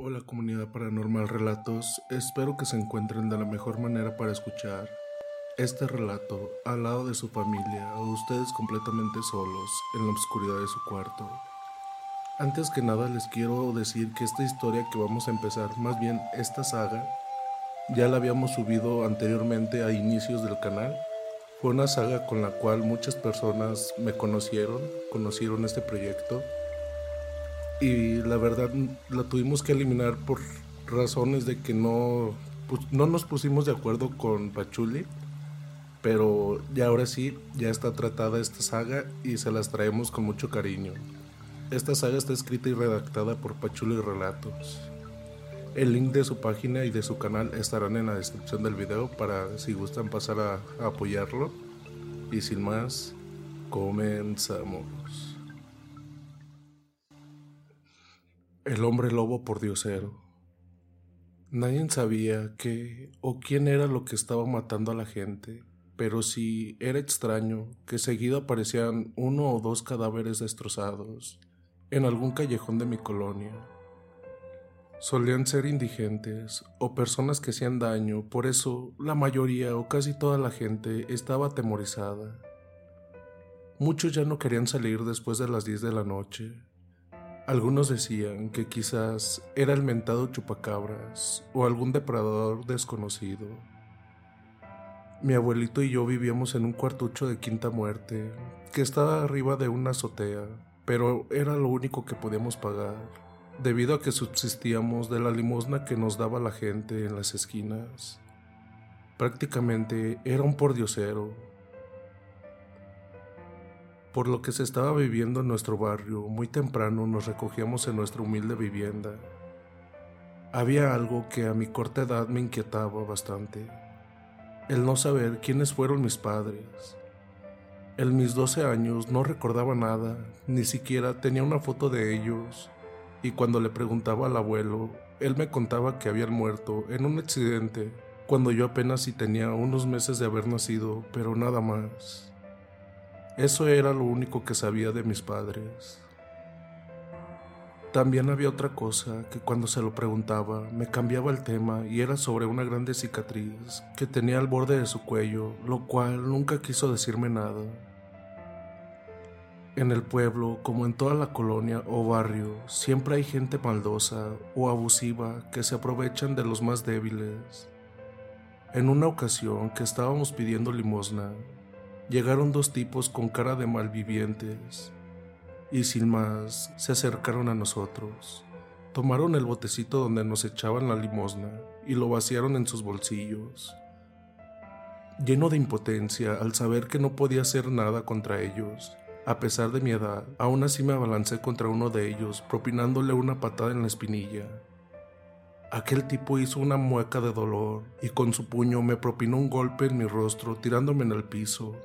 Hola comunidad paranormal relatos, espero que se encuentren de la mejor manera para escuchar este relato al lado de su familia o ustedes completamente solos en la oscuridad de su cuarto. Antes que nada les quiero decir que esta historia que vamos a empezar, más bien esta saga, ya la habíamos subido anteriormente a inicios del canal. Fue una saga con la cual muchas personas me conocieron, conocieron este proyecto y la verdad la tuvimos que eliminar por razones de que no, pues, no nos pusimos de acuerdo con Pachuli, pero ya ahora sí, ya está tratada esta saga y se las traemos con mucho cariño. Esta saga está escrita y redactada por Pachuli Relatos. El link de su página y de su canal estarán en la descripción del video para si gustan pasar a, a apoyarlo. Y sin más, comenzamos. El hombre lobo por diosero. Nadie sabía qué o quién era lo que estaba matando a la gente, pero sí era extraño que seguido aparecían uno o dos cadáveres destrozados en algún callejón de mi colonia. Solían ser indigentes o personas que hacían daño, por eso la mayoría o casi toda la gente estaba atemorizada. Muchos ya no querían salir después de las 10 de la noche. Algunos decían que quizás era el mentado chupacabras o algún depredador desconocido. Mi abuelito y yo vivíamos en un cuartucho de quinta muerte que estaba arriba de una azotea, pero era lo único que podíamos pagar, debido a que subsistíamos de la limosna que nos daba la gente en las esquinas. Prácticamente era un pordiosero. Por lo que se estaba viviendo en nuestro barrio, muy temprano nos recogíamos en nuestra humilde vivienda. Había algo que a mi corta edad me inquietaba bastante el no saber quiénes fueron mis padres. En mis 12 años no recordaba nada, ni siquiera tenía una foto de ellos, y cuando le preguntaba al abuelo, él me contaba que habían muerto en un accidente cuando yo apenas si tenía unos meses de haber nacido, pero nada más. Eso era lo único que sabía de mis padres. También había otra cosa que cuando se lo preguntaba me cambiaba el tema y era sobre una grande cicatriz que tenía al borde de su cuello, lo cual nunca quiso decirme nada. En el pueblo, como en toda la colonia o barrio, siempre hay gente maldosa o abusiva que se aprovechan de los más débiles. En una ocasión que estábamos pidiendo limosna, llegaron dos tipos con cara de malvivientes y sin más se acercaron a nosotros. Tomaron el botecito donde nos echaban la limosna y lo vaciaron en sus bolsillos. Lleno de impotencia al saber que no podía hacer nada contra ellos, a pesar de mi edad, aún así me abalancé contra uno de ellos, propinándole una patada en la espinilla. Aquel tipo hizo una mueca de dolor y con su puño me propinó un golpe en mi rostro tirándome en el piso.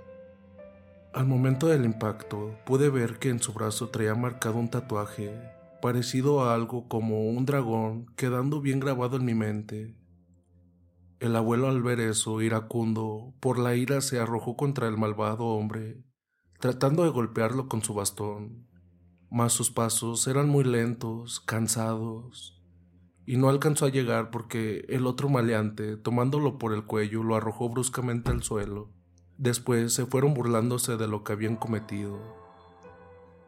Al momento del impacto, pude ver que en su brazo traía marcado un tatuaje, parecido a algo como un dragón, quedando bien grabado en mi mente. El abuelo al ver eso, iracundo, por la ira se arrojó contra el malvado hombre, tratando de golpearlo con su bastón. Mas sus pasos eran muy lentos, cansados, y no alcanzó a llegar porque el otro maleante, tomándolo por el cuello, lo arrojó bruscamente al suelo. Después se fueron burlándose de lo que habían cometido.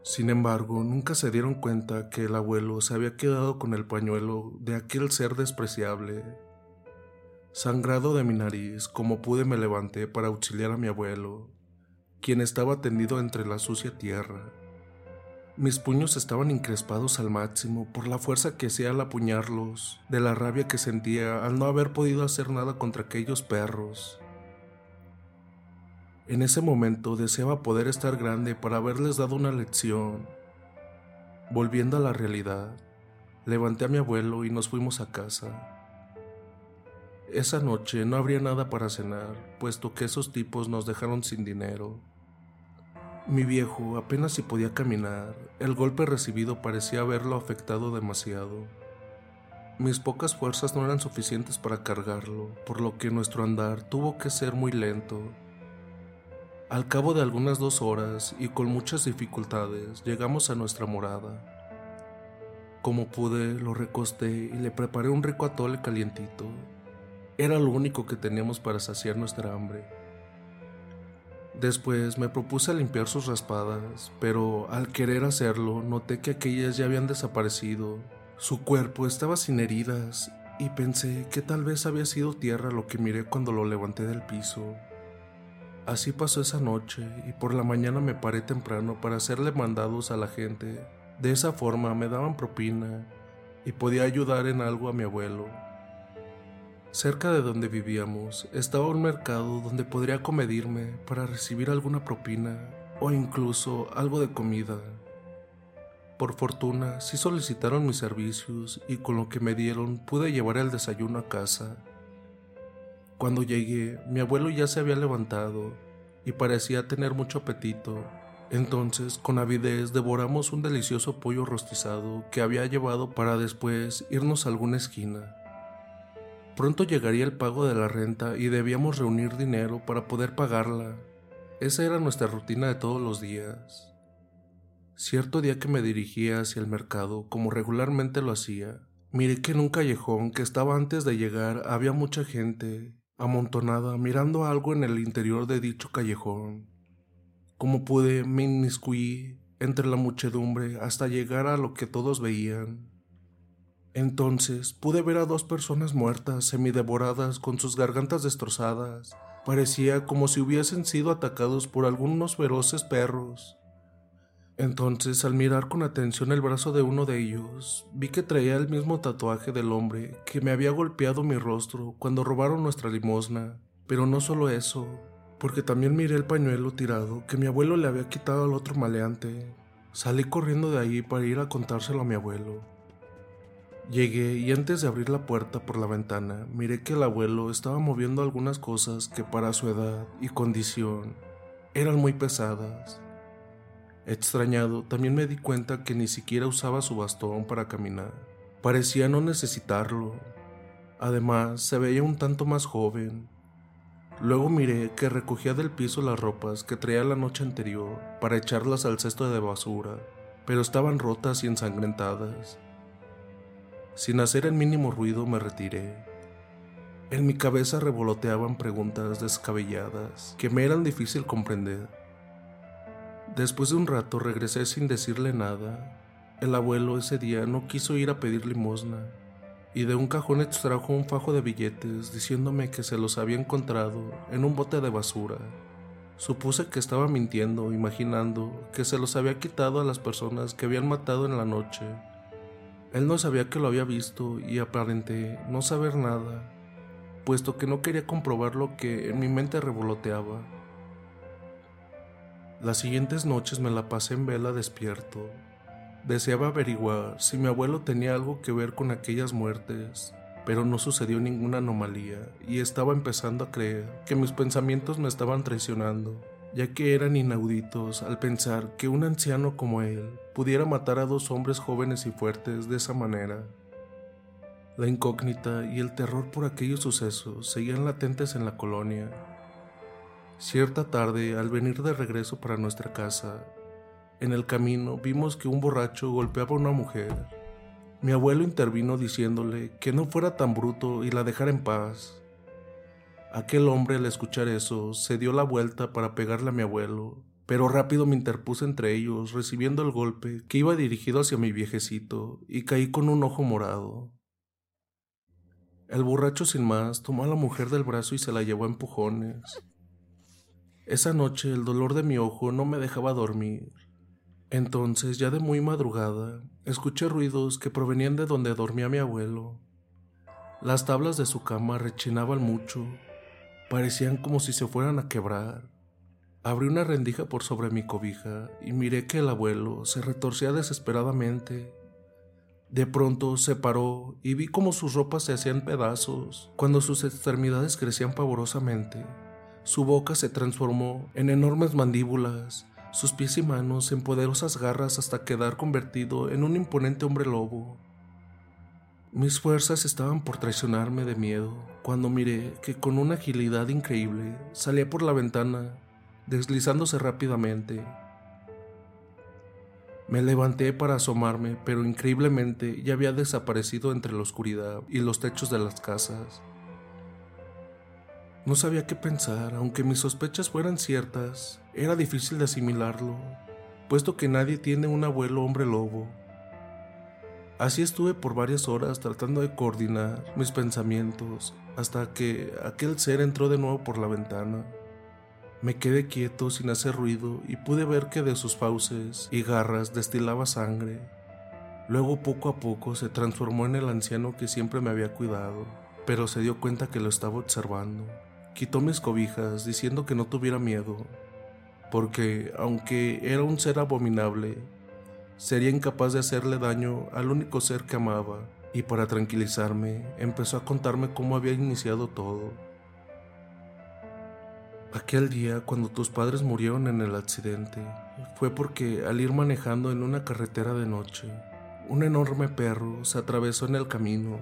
Sin embargo, nunca se dieron cuenta que el abuelo se había quedado con el pañuelo de aquel ser despreciable. Sangrado de mi nariz, como pude me levanté para auxiliar a mi abuelo, quien estaba tendido entre la sucia tierra. Mis puños estaban encrespados al máximo por la fuerza que hacía al apuñarlos, de la rabia que sentía al no haber podido hacer nada contra aquellos perros. En ese momento deseaba poder estar grande para haberles dado una lección. Volviendo a la realidad, levanté a mi abuelo y nos fuimos a casa. Esa noche no habría nada para cenar, puesto que esos tipos nos dejaron sin dinero. Mi viejo apenas si podía caminar, el golpe recibido parecía haberlo afectado demasiado. Mis pocas fuerzas no eran suficientes para cargarlo, por lo que nuestro andar tuvo que ser muy lento al cabo de algunas dos horas y con muchas dificultades llegamos a nuestra morada. Como pude, lo recosté y le preparé un rico atole calientito. Era lo único que teníamos para saciar nuestra hambre. Después me propuse limpiar sus raspadas, pero al querer hacerlo noté que aquellas ya habían desaparecido. Su cuerpo estaba sin heridas y pensé que tal vez había sido tierra lo que miré cuando lo levanté del piso. Así pasó esa noche y por la mañana me paré temprano para hacerle mandados a la gente. De esa forma me daban propina y podía ayudar en algo a mi abuelo. Cerca de donde vivíamos estaba un mercado donde podría comedirme para recibir alguna propina o incluso algo de comida. Por fortuna sí solicitaron mis servicios y con lo que me dieron pude llevar el desayuno a casa. Cuando llegué, mi abuelo ya se había levantado y parecía tener mucho apetito. Entonces, con avidez, devoramos un delicioso pollo rostizado que había llevado para después irnos a alguna esquina. Pronto llegaría el pago de la renta y debíamos reunir dinero para poder pagarla. Esa era nuestra rutina de todos los días. Cierto día que me dirigía hacia el mercado, como regularmente lo hacía, Miré que en un callejón que estaba antes de llegar había mucha gente amontonada mirando algo en el interior de dicho callejón. Como pude, me inmiscuí entre la muchedumbre hasta llegar a lo que todos veían. Entonces pude ver a dos personas muertas, semidevoradas, con sus gargantas destrozadas. Parecía como si hubiesen sido atacados por algunos feroces perros. Entonces, al mirar con atención el brazo de uno de ellos, vi que traía el mismo tatuaje del hombre que me había golpeado mi rostro cuando robaron nuestra limosna. Pero no solo eso, porque también miré el pañuelo tirado que mi abuelo le había quitado al otro maleante. Salí corriendo de ahí para ir a contárselo a mi abuelo. Llegué y antes de abrir la puerta por la ventana, miré que el abuelo estaba moviendo algunas cosas que para su edad y condición eran muy pesadas. Extrañado, también me di cuenta que ni siquiera usaba su bastón para caminar. Parecía no necesitarlo. Además, se veía un tanto más joven. Luego miré que recogía del piso las ropas que traía la noche anterior para echarlas al cesto de basura, pero estaban rotas y ensangrentadas. Sin hacer el mínimo ruido me retiré. En mi cabeza revoloteaban preguntas descabelladas que me eran difícil comprender. Después de un rato regresé sin decirle nada. El abuelo ese día no quiso ir a pedir limosna y de un cajón extrajo un fajo de billetes diciéndome que se los había encontrado en un bote de basura. Supuse que estaba mintiendo, imaginando que se los había quitado a las personas que habían matado en la noche. Él no sabía que lo había visto y aparenté no saber nada, puesto que no quería comprobar lo que en mi mente revoloteaba. Las siguientes noches me la pasé en vela despierto. Deseaba averiguar si mi abuelo tenía algo que ver con aquellas muertes, pero no sucedió ninguna anomalía y estaba empezando a creer que mis pensamientos me estaban traicionando, ya que eran inauditos al pensar que un anciano como él pudiera matar a dos hombres jóvenes y fuertes de esa manera. La incógnita y el terror por aquellos sucesos seguían latentes en la colonia Cierta tarde, al venir de regreso para nuestra casa, en el camino vimos que un borracho golpeaba a una mujer. Mi abuelo intervino diciéndole que no fuera tan bruto y la dejara en paz. Aquel hombre al escuchar eso se dio la vuelta para pegarle a mi abuelo, pero rápido me interpuse entre ellos, recibiendo el golpe que iba dirigido hacia mi viejecito, y caí con un ojo morado. El borracho sin más tomó a la mujer del brazo y se la llevó a empujones. Esa noche el dolor de mi ojo no me dejaba dormir. Entonces, ya de muy madrugada, escuché ruidos que provenían de donde dormía mi abuelo. Las tablas de su cama rechinaban mucho, parecían como si se fueran a quebrar. Abrí una rendija por sobre mi cobija y miré que el abuelo se retorcía desesperadamente. De pronto se paró y vi como sus ropas se hacían pedazos cuando sus extremidades crecían pavorosamente. Su boca se transformó en enormes mandíbulas, sus pies y manos en poderosas garras hasta quedar convertido en un imponente hombre lobo. Mis fuerzas estaban por traicionarme de miedo cuando miré que con una agilidad increíble salía por la ventana, deslizándose rápidamente. Me levanté para asomarme, pero increíblemente ya había desaparecido entre la oscuridad y los techos de las casas. No sabía qué pensar, aunque mis sospechas fueran ciertas, era difícil de asimilarlo, puesto que nadie tiene un abuelo hombre lobo. Así estuve por varias horas tratando de coordinar mis pensamientos hasta que aquel ser entró de nuevo por la ventana. Me quedé quieto sin hacer ruido y pude ver que de sus fauces y garras destilaba sangre. Luego poco a poco se transformó en el anciano que siempre me había cuidado, pero se dio cuenta que lo estaba observando. Quitó mis cobijas diciendo que no tuviera miedo, porque aunque era un ser abominable, sería incapaz de hacerle daño al único ser que amaba, y para tranquilizarme empezó a contarme cómo había iniciado todo. Aquel día, cuando tus padres murieron en el accidente, fue porque al ir manejando en una carretera de noche, un enorme perro se atravesó en el camino.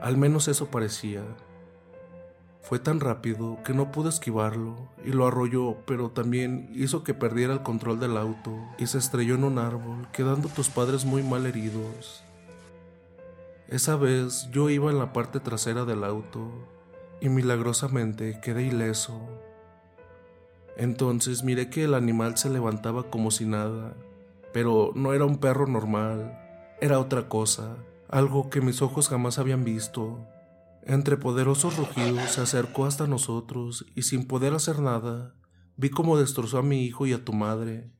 Al menos eso parecía. Fue tan rápido que no pude esquivarlo y lo arrolló, pero también hizo que perdiera el control del auto y se estrelló en un árbol, quedando tus padres muy mal heridos. Esa vez yo iba en la parte trasera del auto y milagrosamente quedé ileso. Entonces miré que el animal se levantaba como si nada, pero no era un perro normal, era otra cosa, algo que mis ojos jamás habían visto. Entre poderosos rugidos se acercó hasta nosotros y sin poder hacer nada, vi cómo destrozó a mi hijo y a tu madre.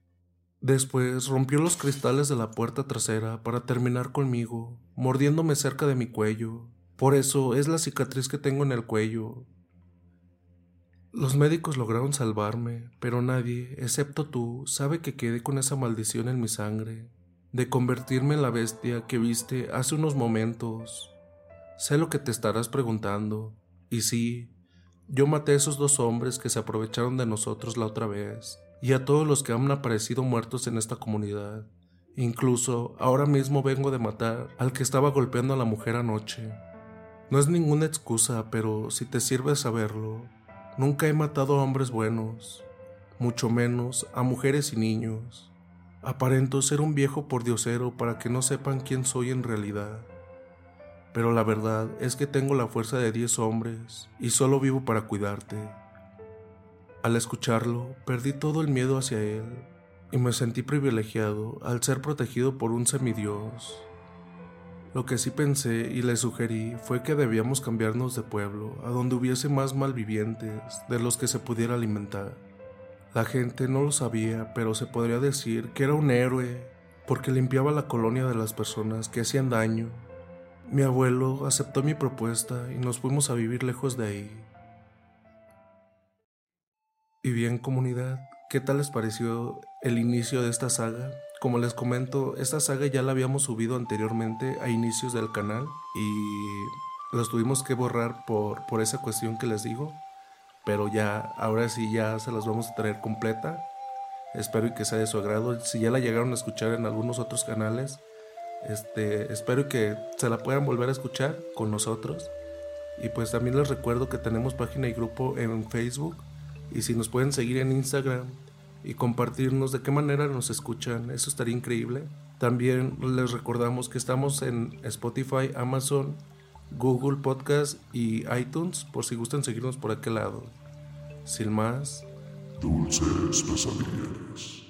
Después rompió los cristales de la puerta trasera para terminar conmigo, mordiéndome cerca de mi cuello. Por eso es la cicatriz que tengo en el cuello. Los médicos lograron salvarme, pero nadie, excepto tú, sabe que quedé con esa maldición en mi sangre, de convertirme en la bestia que viste hace unos momentos. Sé lo que te estarás preguntando, y sí, yo maté a esos dos hombres que se aprovecharon de nosotros la otra vez y a todos los que han aparecido muertos en esta comunidad. Incluso ahora mismo vengo de matar al que estaba golpeando a la mujer anoche. No es ninguna excusa, pero si te sirve saberlo, nunca he matado a hombres buenos, mucho menos a mujeres y niños. Aparento ser un viejo pordiosero para que no sepan quién soy en realidad. Pero la verdad es que tengo la fuerza de diez hombres y solo vivo para cuidarte. Al escucharlo, perdí todo el miedo hacia él y me sentí privilegiado al ser protegido por un semidios. Lo que sí pensé y le sugerí fue que debíamos cambiarnos de pueblo, a donde hubiese más malvivientes de los que se pudiera alimentar. La gente no lo sabía, pero se podría decir que era un héroe, porque limpiaba la colonia de las personas que hacían daño. Mi abuelo aceptó mi propuesta y nos fuimos a vivir lejos de ahí. Y bien comunidad, ¿qué tal les pareció el inicio de esta saga? Como les comento, esta saga ya la habíamos subido anteriormente a inicios del canal y los tuvimos que borrar por, por esa cuestión que les digo. Pero ya, ahora sí ya se las vamos a traer completa. Espero que sea de su agrado. Si ya la llegaron a escuchar en algunos otros canales, este, espero que se la puedan volver a escuchar con nosotros. Y pues también les recuerdo que tenemos página y grupo en Facebook y si nos pueden seguir en Instagram y compartirnos de qué manera nos escuchan, eso estaría increíble. También les recordamos que estamos en Spotify, Amazon, Google Podcast y iTunes por si gustan seguirnos por aquel lado. Sin más, dulces pesadillas.